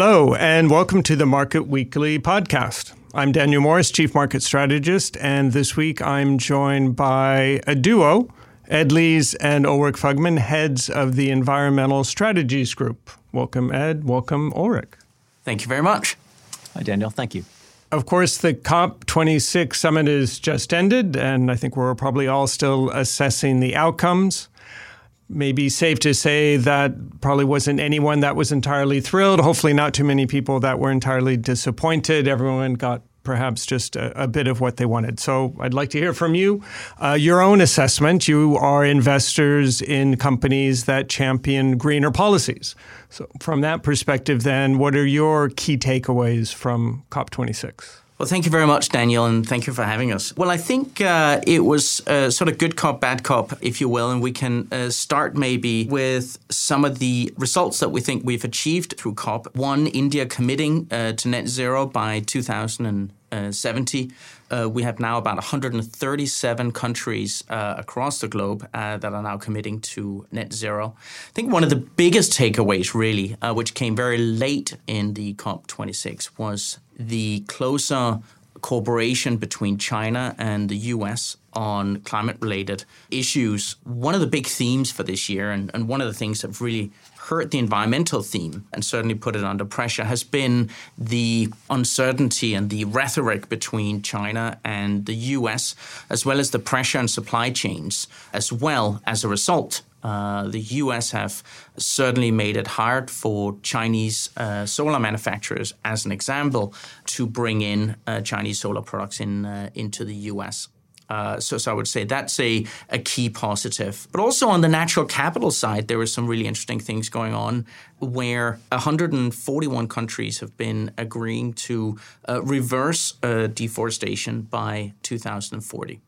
Hello, and welcome to the Market Weekly podcast. I'm Daniel Morris, Chief Market Strategist, and this week I'm joined by a duo, Ed Lees and Ulrik Fugmann, heads of the Environmental Strategies Group. Welcome, Ed. Welcome, Ulrik. Thank you very much. Hi, Daniel. Thank you. Of course, the COP26 summit is just ended, and I think we're probably all still assessing the outcomes. Maybe safe to say that probably wasn't anyone that was entirely thrilled. Hopefully, not too many people that were entirely disappointed. Everyone got perhaps just a, a, bit of what they wanted. So I'd like to hear from you, uh, your own assessment. You are investors in companies that champion greener policies. So from that perspective, then, what are your key takeaways from COP26? Well, thank you very much, Daniel, and thank you for having us. Well, I think uh, it was uh, sort of good cop, bad cop, if you will, and we can uh, start maybe with some of the results that we think we've achieved through COP. One, India committing uh, to net zero by 2070. Uh, we have now about 137 countries uh, across the globe that are now committing to net zero. I think one of the biggest takeaways, really, which came very late in the COP26, was the closer cooperation between China and the US on climate related issues. One of the big themes for this year, and, and one of the things that really hurt the environmental theme and certainly put it under pressure, has been the uncertainty and the rhetoric between China and the US, as well as the pressure on supply chains, as well as a result uh, the US have certainly made it hard for Chinese uh, solar manufacturers, as an example, to bring in uh, Chinese solar products in uh, into the US. Uh, so, so I would say that's a, a key positive. But also on the natural capital side, there were some really interesting things going on where 141 countries have been agreeing to reverse deforestation by 2040.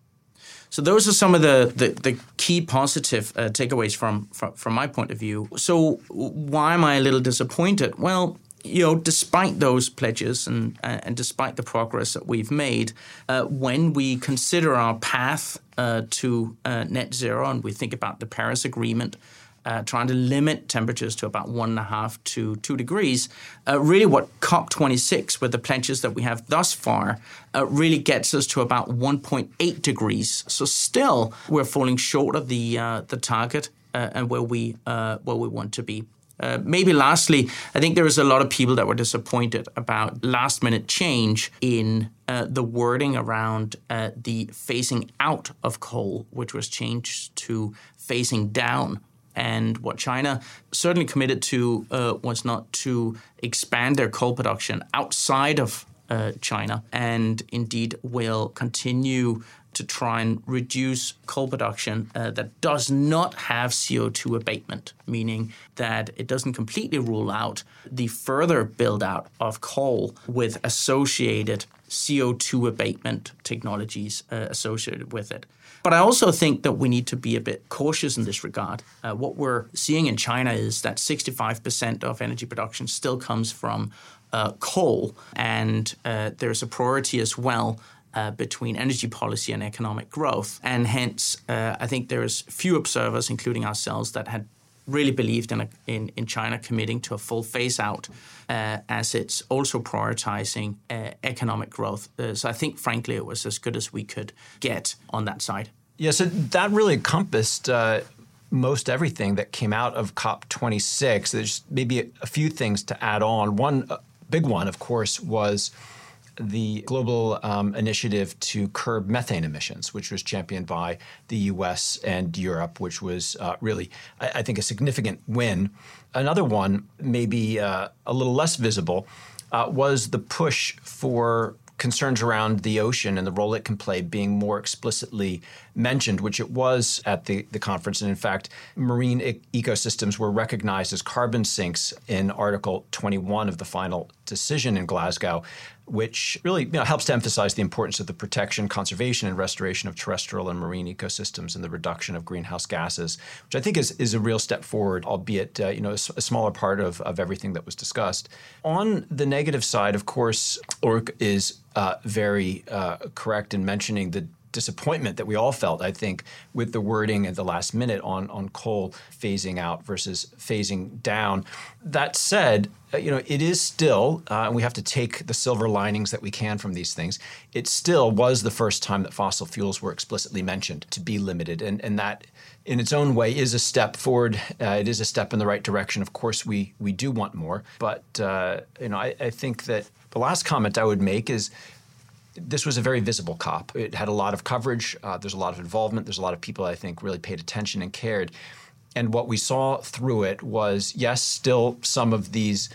So those are some of the the, the key positive uh, takeaways from, from from my point of view. So why am I a little disappointed? Well, you know, despite those pledges and uh, and despite the progress that we've made, uh, when we consider our path uh, to uh, net zero and we think about the Paris Agreement, uh, trying to limit temperatures to about one and a half to two degrees. Uh, really, what COP26, with the pledges that we have thus far, uh, really gets us to about 1.8 degrees. So still, we're falling short of the uh, the target uh, and where we uh, where we want to be. Uh, maybe lastly, I think there was a lot of people that were disappointed about last minute change in uh, the wording around uh, the phasing out of coal, which was changed to phasing down and what China certainly committed to uh, was not to expand their coal production outside of uh, China, and indeed will continue to try and reduce coal production uh, that does not have CO2 abatement, meaning that it doesn't completely rule out the further build out of coal with associated CO2 abatement technologies uh, associated with it. But I also think that we need to be a bit cautious in this regard. Uh, what we're seeing in China is that 65% of energy production still comes from uh, coal, and uh, there's a priority as well uh, between energy policy and economic growth. And hence, uh, I think there's few observers, including ourselves, that had really believed in, a, in, in China committing to a full phase out uh, as it's also prioritizing uh, economic growth. Uh, so I think, frankly, it was as good as we could get on that side. Yeah, so that really encompassed uh, most everything that came out of COP26. There's maybe a few things to add on. One uh, big one, of course, was the global um, initiative to curb methane emissions, which was championed by the US and Europe, which was uh, really, I, I, think, a significant win. Another one, maybe uh, a little less visible, uh, was the push for concerns around the ocean and the role it can play being more explicitly mentioned, which it was at the, the conference. And in fact, marine e- ecosystems were recognized as carbon sinks in Article 21 of the final decision in Glasgow which really you know, helps to emphasize the importance of the protection, conservation, and restoration of terrestrial and marine ecosystems and the reduction of greenhouse gases, which I think is, is a real step forward, albeit uh, you know a, smaller part of, of everything that was discussed. On the negative side, of course, Ulrik is uh, very uh, correct in mentioning the disappointment that we all felt, I think, with the wording at the last minute on, on coal phasing out versus phasing down. That said, uh, you know, it is still, uh, and we have to take the silver linings that we can from these things. It still was the first time that fossil fuels were explicitly mentioned to be limited, and and that, in its own way, is a step forward. Uh, it is a step in the right direction. Of course, we we do want more, but uh, you know, I, I think that the last comment I would make is this was a very visible COP. It had a lot of coverage. Uh, there's a lot of involvement. There's a lot of people I think really paid attention and cared. And what we saw through it was, yes, still some of these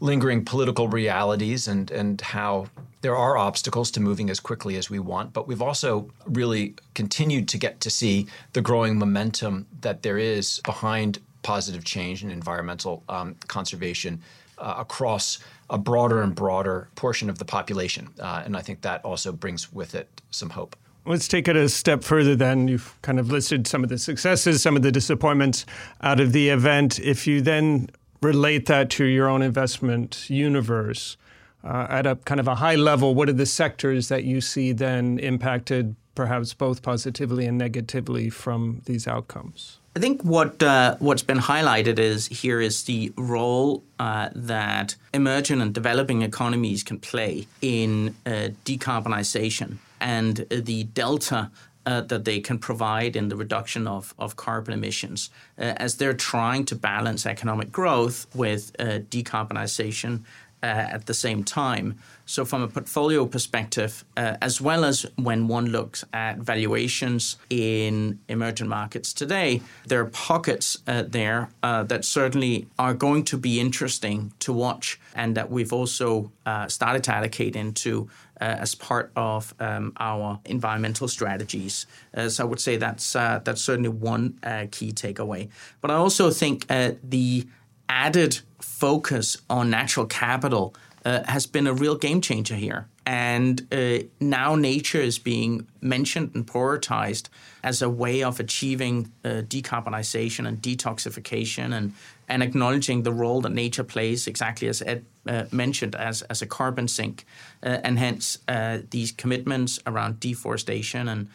lingering political realities and, and how there are obstacles to moving as quickly as we want, but we've also really continued to get to see the growing momentum that there is behind positive change and environmental um, conservation uh, across a broader and broader portion of the population. Uh, and I think that also brings with it some hope. Let's take it a step further then. You've kind of listed some of the successes, some of the disappointments out of the event. If you then relate that to your own investment universe, uh, at a kind of a high level, what are the sectors that you see then impacted perhaps both positively and negatively from these outcomes? I think what uh, what's been highlighted is here is the role uh, that emerging and developing economies can play in uh, decarbonization and the delta uh, that they can provide in the reduction of, of carbon emissions uh, as they're trying to balance economic growth with uh, decarbonization uh, at the same time. So, from a portfolio perspective, uh, as well as when one looks at valuations in emerging markets today, there are pockets uh, there uh, that certainly are going to be interesting to watch and that we've also uh, started to allocate into. Uh, as part of um, our environmental strategies, so I would say that's that's certainly one key takeaway. But I also think the added focus on natural capital uh, has been a real game changer here. And uh, now nature is being mentioned and prioritized as a way of achieving uh, decarbonization and detoxification and, and acknowledging the role that nature plays, exactly as Ed uh, mentioned, as, as a carbon sink. Uh, and hence, uh, these commitments around deforestation and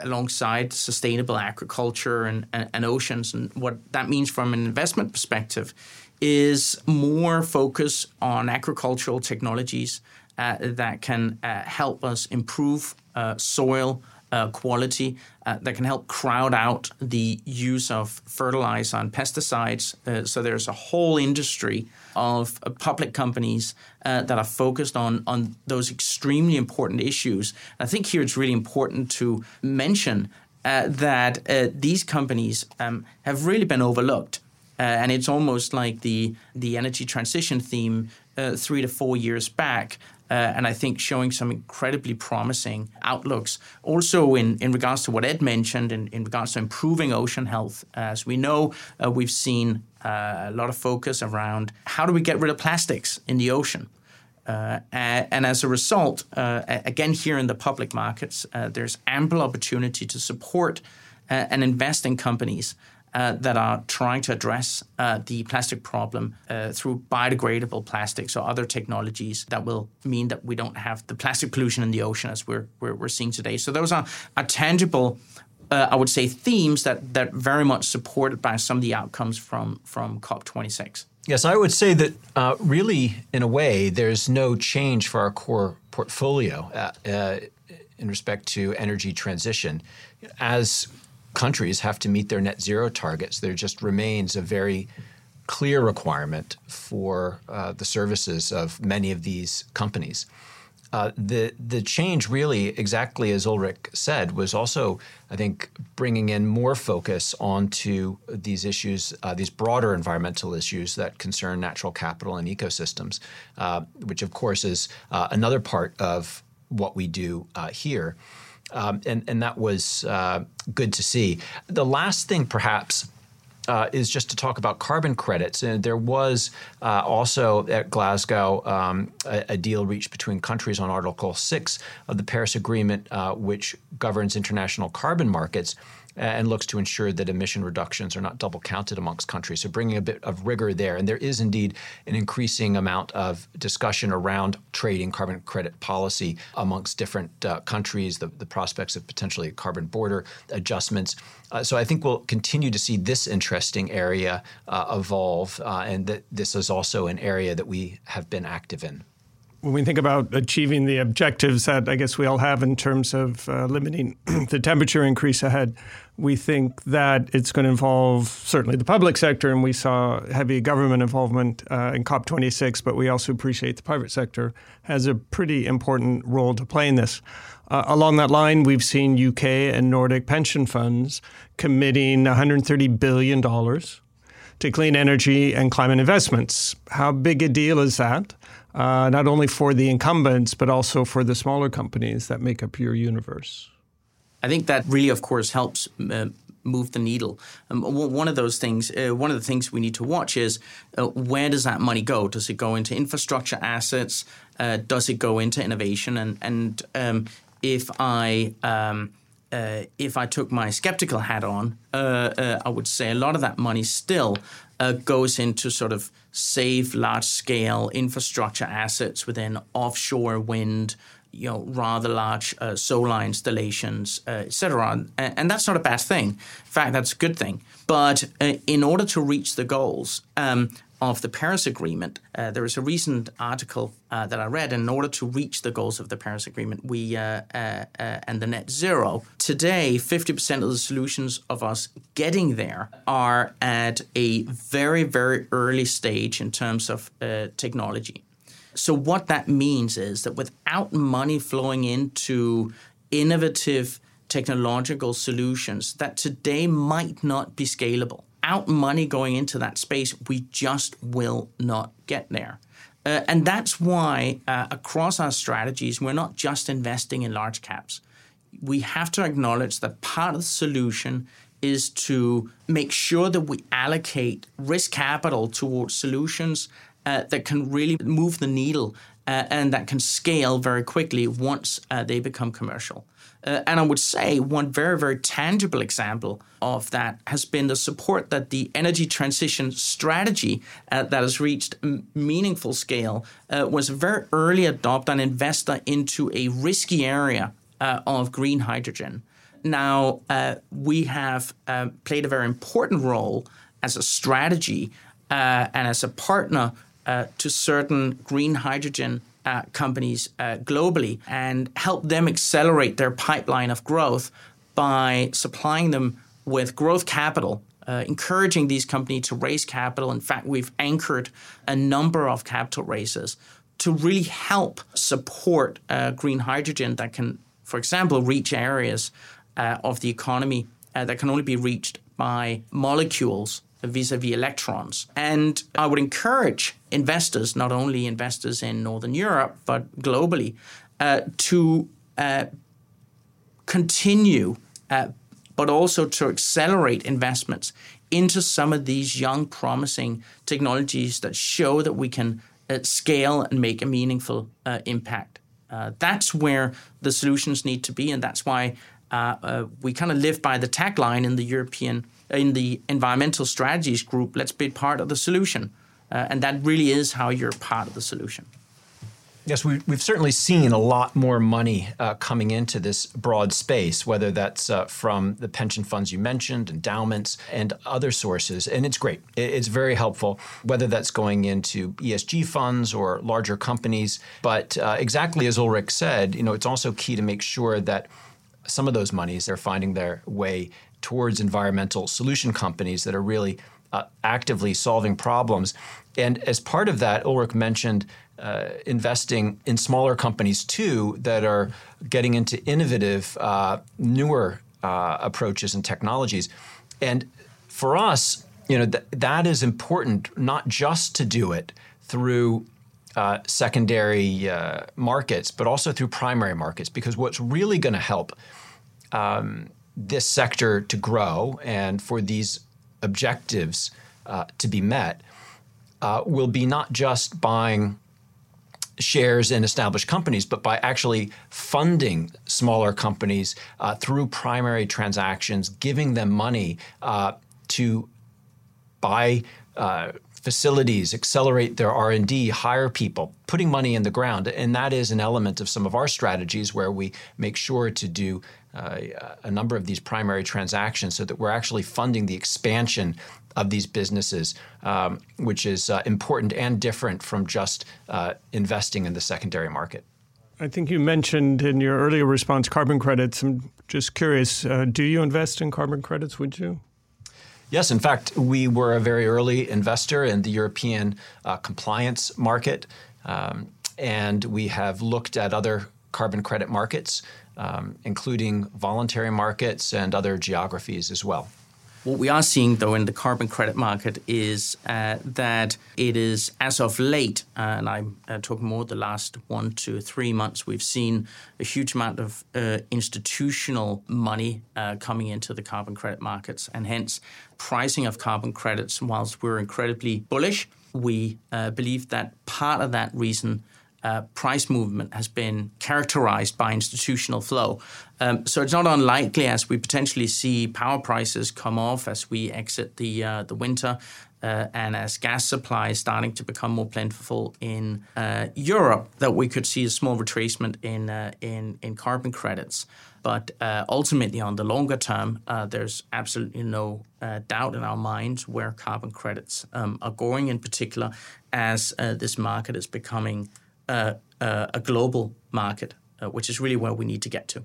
alongside sustainable agriculture and, and, and, oceans. And what that means from an investment perspective is more focus on agricultural technologies uh, that can uh, help us improve uh, soil uh, quality uh, that can help crowd out the use of fertilizer and pesticides. Uh, so there's a whole industry of uh, public companies uh, that are focused on on those extremely important issues. I think here it's really important to mention uh, that these companies um, have really been overlooked. and it's almost like the the energy transition theme three to four years back uh, and I think showing some incredibly promising outlooks. Also, in, in regards to what Ed mentioned, in, in regards to improving ocean health, as we know, uh, we've seen uh, a lot of focus around how do we get rid of plastics in the ocean. Uh, and as a result, uh, again, here in the public markets, uh, there's ample opportunity to support and invest in companies uh, that are trying to address uh, the plastic problem uh, through biodegradable plastics or other technologies that will mean that we don't have the plastic pollution in the ocean as we're, we're, we're seeing today. So those are, are tangible, uh, I would say, themes that, that very much supported by some of the outcomes from, from COP26. Yes, I would say that uh, really, in a way, there's no change for our core portfolio uh, in respect to energy transition. As countries have to meet their net zero targets, there just remains a very clear requirement for uh, the services of many of these companies. Uh, the the change really, exactly as Ulrik said, was also, I think, bringing in more focus onto these issues, uh, these broader environmental issues that concern natural capital and ecosystems, uh, which of course is uh, another part of what we do uh, here. Um, and, and that was uh, good to see. The last thing, perhaps, uh, is just to talk about carbon credits. And there was uh, also at Glasgow um, a, a, deal reached between countries on Article 6 of the Paris Agreement, uh, which governs international carbon markets. And looks to ensure that emission reductions are not double counted amongst countries. So bringing a bit of rigor there. And there is indeed an increasing amount of discussion around trading carbon credit policy amongst different uh, countries, the, the prospects of potentially carbon border adjustments. Uh, so I think we'll continue to see this interesting area uh, evolve, uh, and that this is also an area that we have been active in when we think about achieving the objectives that I guess we all have in terms of uh, limiting the temperature increase ahead, we think that it's going to involve certainly the public sector, and we saw heavy government involvement uh, in COP26, but we also appreciate the private sector has a pretty important role to play in this. Uh, along that line, we've seen UK and Nordic pension funds committing $130 billion to clean energy and climate investments. How big a deal is that? Uh, not only for the incumbents, but also for the smaller companies that make up your universe? I think that really, of course, helps uh, move the needle. Um, one of those things, uh, one of the things we need to watch is uh, where does that money go? Does it go into infrastructure assets? Uh, does it go into innovation? And and um, if I um, uh, if I took my skeptical hat on, uh, I would say a lot of that money still goes into sort of save large scale infrastructure assets within offshore wind, you know, rather large uh, solar installations, uh, etc. And, and, that's not a bad thing. In fact, that's a good thing. But uh, in order to reach the goals, um, of the Paris Agreement. Uh, there was a recent article uh, that I read. In order to reach the goals of the Paris Agreement, we uh, uh, uh and the net zero today, fifty percent of the solutions of us getting there are at a very very early stage in terms of uh, technology. So what that means is that without money flowing into innovative technological solutions that today might not be scalable without money going into that space, we just will not get there. Uh, and that's why uh, across our strategies, we're not just investing in large caps. We have to acknowledge that part of the solution is to make sure that we allocate risk capital towards solutions uh, that can really move the needle uh, and that can scale very quickly once uh, they become commercial. Uh, and I would say one very, very tangible example of that has been the support that the energy transition strategy uh, that has reached m- meaningful scale uh, was a very early adopter and investor into a risky area uh, of green hydrogen. Now, uh, we have uh, played a very important role as a strategy and as a partner to certain green hydrogen uh, companies uh, globally and help them accelerate their pipeline of growth by supplying them with growth capital. Uh, encouraging these companies to raise capital. In fact, we've anchored a number of capital raises to really help support uh, green hydrogen that can, for example, reach areas uh, of the economy uh, that can only be reached by molecules vis-a-vis electrons. And I would encourage investors, not only investors in Northern Europe, but globally, uh, to uh, continue, uh, but also to accelerate investments into some of these young, promising technologies that show that we can uh, scale and make a meaningful uh, impact. Uh, that's where the solutions need to be, and that's why we kind of live by the tagline in the European in the environmental strategies group, let's be part of the solution. Uh, and that really is how you're part of the solution. Yes, we, have certainly seen a lot more money uh, coming into this broad space, whether that's uh, from the pension funds you mentioned, endowments, and other sources. And it's great. It's very helpful, whether that's going into ESG funds or larger companies. But uh, exactly as Ulrik said, you know, it's also key to make sure that some of those monies are finding their way towards environmental solution companies that are really uh, actively solving problems. And as part of that, Ulrik mentioned uh, investing in smaller companies too that are getting into innovative, uh, newer uh, approaches and technologies. And for us, you know, th- that is important not just to do it through uh, secondary uh, markets, but also through primary markets, because what's really going to help um, this sector to grow and for these objectives uh, to be met uh, will be not just buying shares in established companies, but by actually funding smaller companies uh, through primary transactions, giving them money uh, to buy uh, facilities, accelerate their R&D, hire people, putting money in the ground. And that is an element of some of our strategies where we make sure to do uh, a number of these primary transactions so that we're actually funding the expansion of these businesses, um, which is uh, important and different from just uh, investing in the secondary market. I think you mentioned in your earlier response carbon credits. I'm just curious, uh, do you invest in carbon credits? Would you? Yes, in fact, we were a very early investor in the European uh, compliance market, um, and we have looked at other carbon credit markets, um, including voluntary markets and other geographies as well. What we are seeing, though, in the carbon credit market is uh, that it is, as of late, uh, and I'm uh, talking more the last one to three months, we've seen a huge amount of uh, institutional money uh, coming into the carbon credit markets, and hence pricing of carbon credits. Whilst we're incredibly bullish, we uh, believe that part of that reason uh, price movement has been characterized by institutional flow. Um, so it's not unlikely as we potentially see power prices come off as we exit the uh, the winter. Uh, and as gas supply is starting to become more plentiful in uh, Europe, that we could see a small retracement in uh, in in carbon credits. But uh, ultimately, on the longer term, there's absolutely no doubt in our minds where carbon credits um, are going. In particular, as this market is becoming uh, uh, a global market, uh, which is really where we need to get to.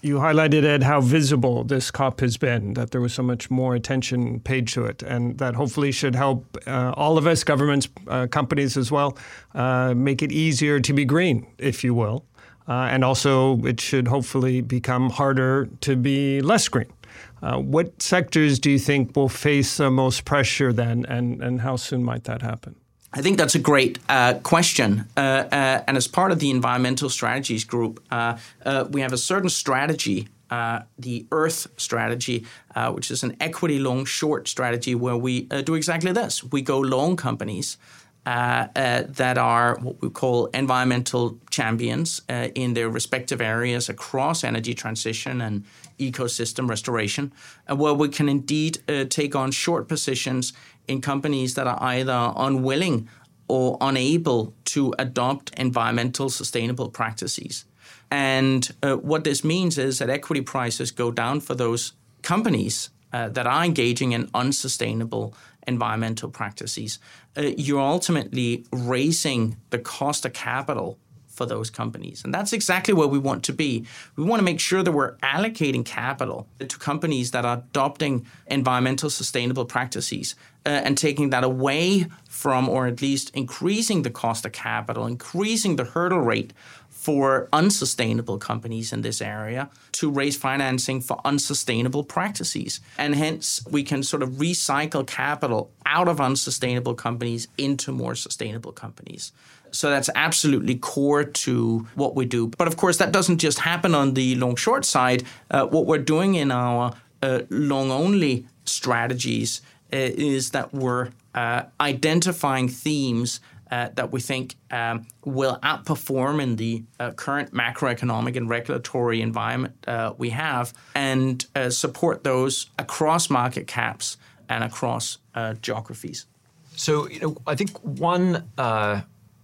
You highlighted, Ed, how visible this COP has been, that there was so much more attention paid to it, and that hopefully should help uh, all of us, governments, uh, companies as well, uh, make it easier to be green, if you will. and also, it should hopefully become harder to be less green. what sectors do you think will face the most pressure then, and, and how soon might that happen? I think that's a great uh, question. Uh, uh, and as part of the environmental strategies group, uh, uh, we have a certain strategy, uh, the Earth strategy, which is an equity long short strategy where we do exactly this. We go long companies. That are what we call environmental champions in their respective areas across energy transition and ecosystem restoration, where we can indeed take on short positions in companies that are either unwilling or unable to adopt environmental sustainable practices. And uh, what this means is that equity prices go down for those companies uh, that are engaging in unsustainable environmental practices. Uh, you're ultimately raising the cost of capital for those companies. And that's exactly where we want to be. We want to make sure that we're allocating capital to companies that are adopting environmental sustainable practices uh, and taking that away from, or at least increasing the cost of capital, increasing the hurdle rate for unsustainable companies in this area to raise financing for unsustainable practices. And hence, we can sort of recycle capital out of unsustainable companies into more sustainable companies. So that's absolutely core to what we do. But of course, that doesn't just happen on the long short side. Uh, what we're doing in our uh, long only strategies uh, is that we're uh, identifying themes uh, that we think um, will outperform in the uh, current macroeconomic and regulatory environment uh, we have and uh, support those across market caps and across geographies. So, you know, I think one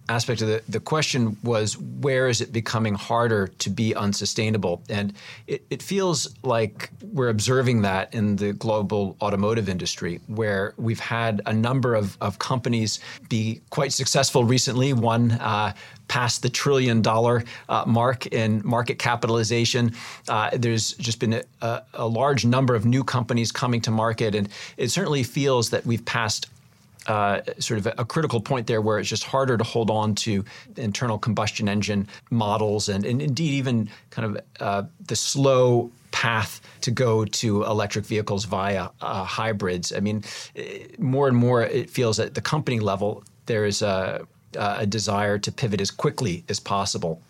aspect of the, the question was where is it becoming harder to be unsustainable? And it, it feels like we're observing that in the global automotive industry, where we've had a number of, of companies be quite successful recently. One uh, passed the trillion dollar uh, mark in market capitalization. Uh, there's just been a, a, large number of new companies coming to market, and it certainly feels that we've passed uh, sort of a critical point there where it's just harder to hold on to internal combustion engine models and, and indeed even kind of uh, the slow path to go to electric vehicles via uh, hybrids. I mean, eh, more and more it feels at the company level there is a, a desire to pivot as quickly as possible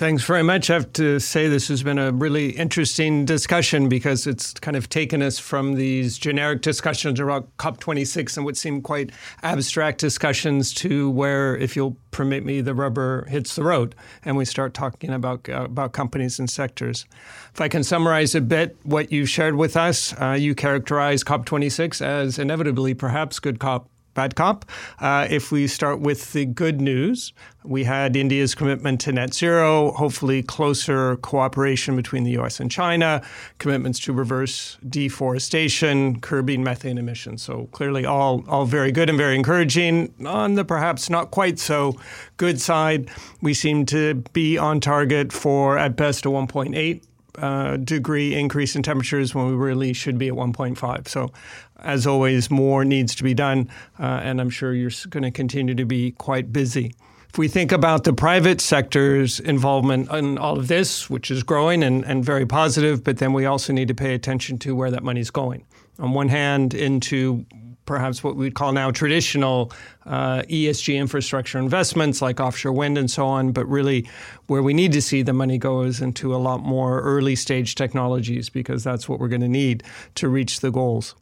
Thanks very much. I have to say this has been a really interesting discussion because it's kind of taken us from these generic discussions around COP26 and what seem quite abstract discussions to where, if you'll permit me, the rubber hits the road and we start talking about uh, about companies and sectors. If I can summarize a bit what you shared with us, uh, you characterize COP26 as inevitably perhaps good COP bad cop. Uh, if we start with the good news, we had India's commitment to net zero, hopefully closer cooperation between the US and China, commitments to reverse deforestation, curbing methane emissions. So clearly all, all very good and very encouraging. On the perhaps not quite so good side, we seem to be on target for at best a 1.8 uh, degree increase in temperatures when we really should be at 1.5. So, as always, more needs to be done, uh, and I'm sure you're going to continue to be quite busy. If we think about the private sector's involvement in all of this, which is growing and, and very positive, but then we also need to pay attention to where that money's going. On one hand, into perhaps what we'd call now traditional uh, ESG infrastructure investments like offshore wind and so on, but really where we need to see the money go is into a lot more early stage technologies because that's what we're going to need to reach the goals.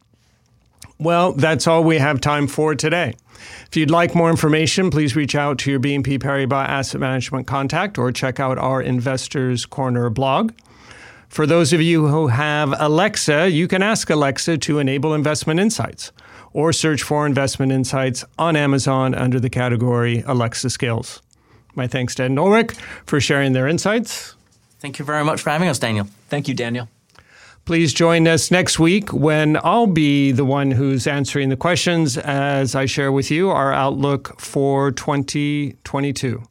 Well, that's all we have time for today. If you'd like more information, please reach out to your BNP Paribas Asset Management contact or check out our Investors Corner blog. For those of you who have Alexa, you can ask Alexa to enable investment insights or search for investment insights on Amazon under the category Alexa Skills. My thanks to Ed and Ulrik for sharing their insights. Thank you very much for having us, Daniel. Thank you, Daniel. Please join us next week when I'll be the one who's answering the questions as I share with you our outlook for 2022.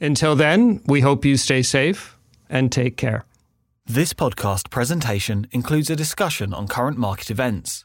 Until then, we hope you stay safe and take care. This podcast presentation includes a discussion on current market events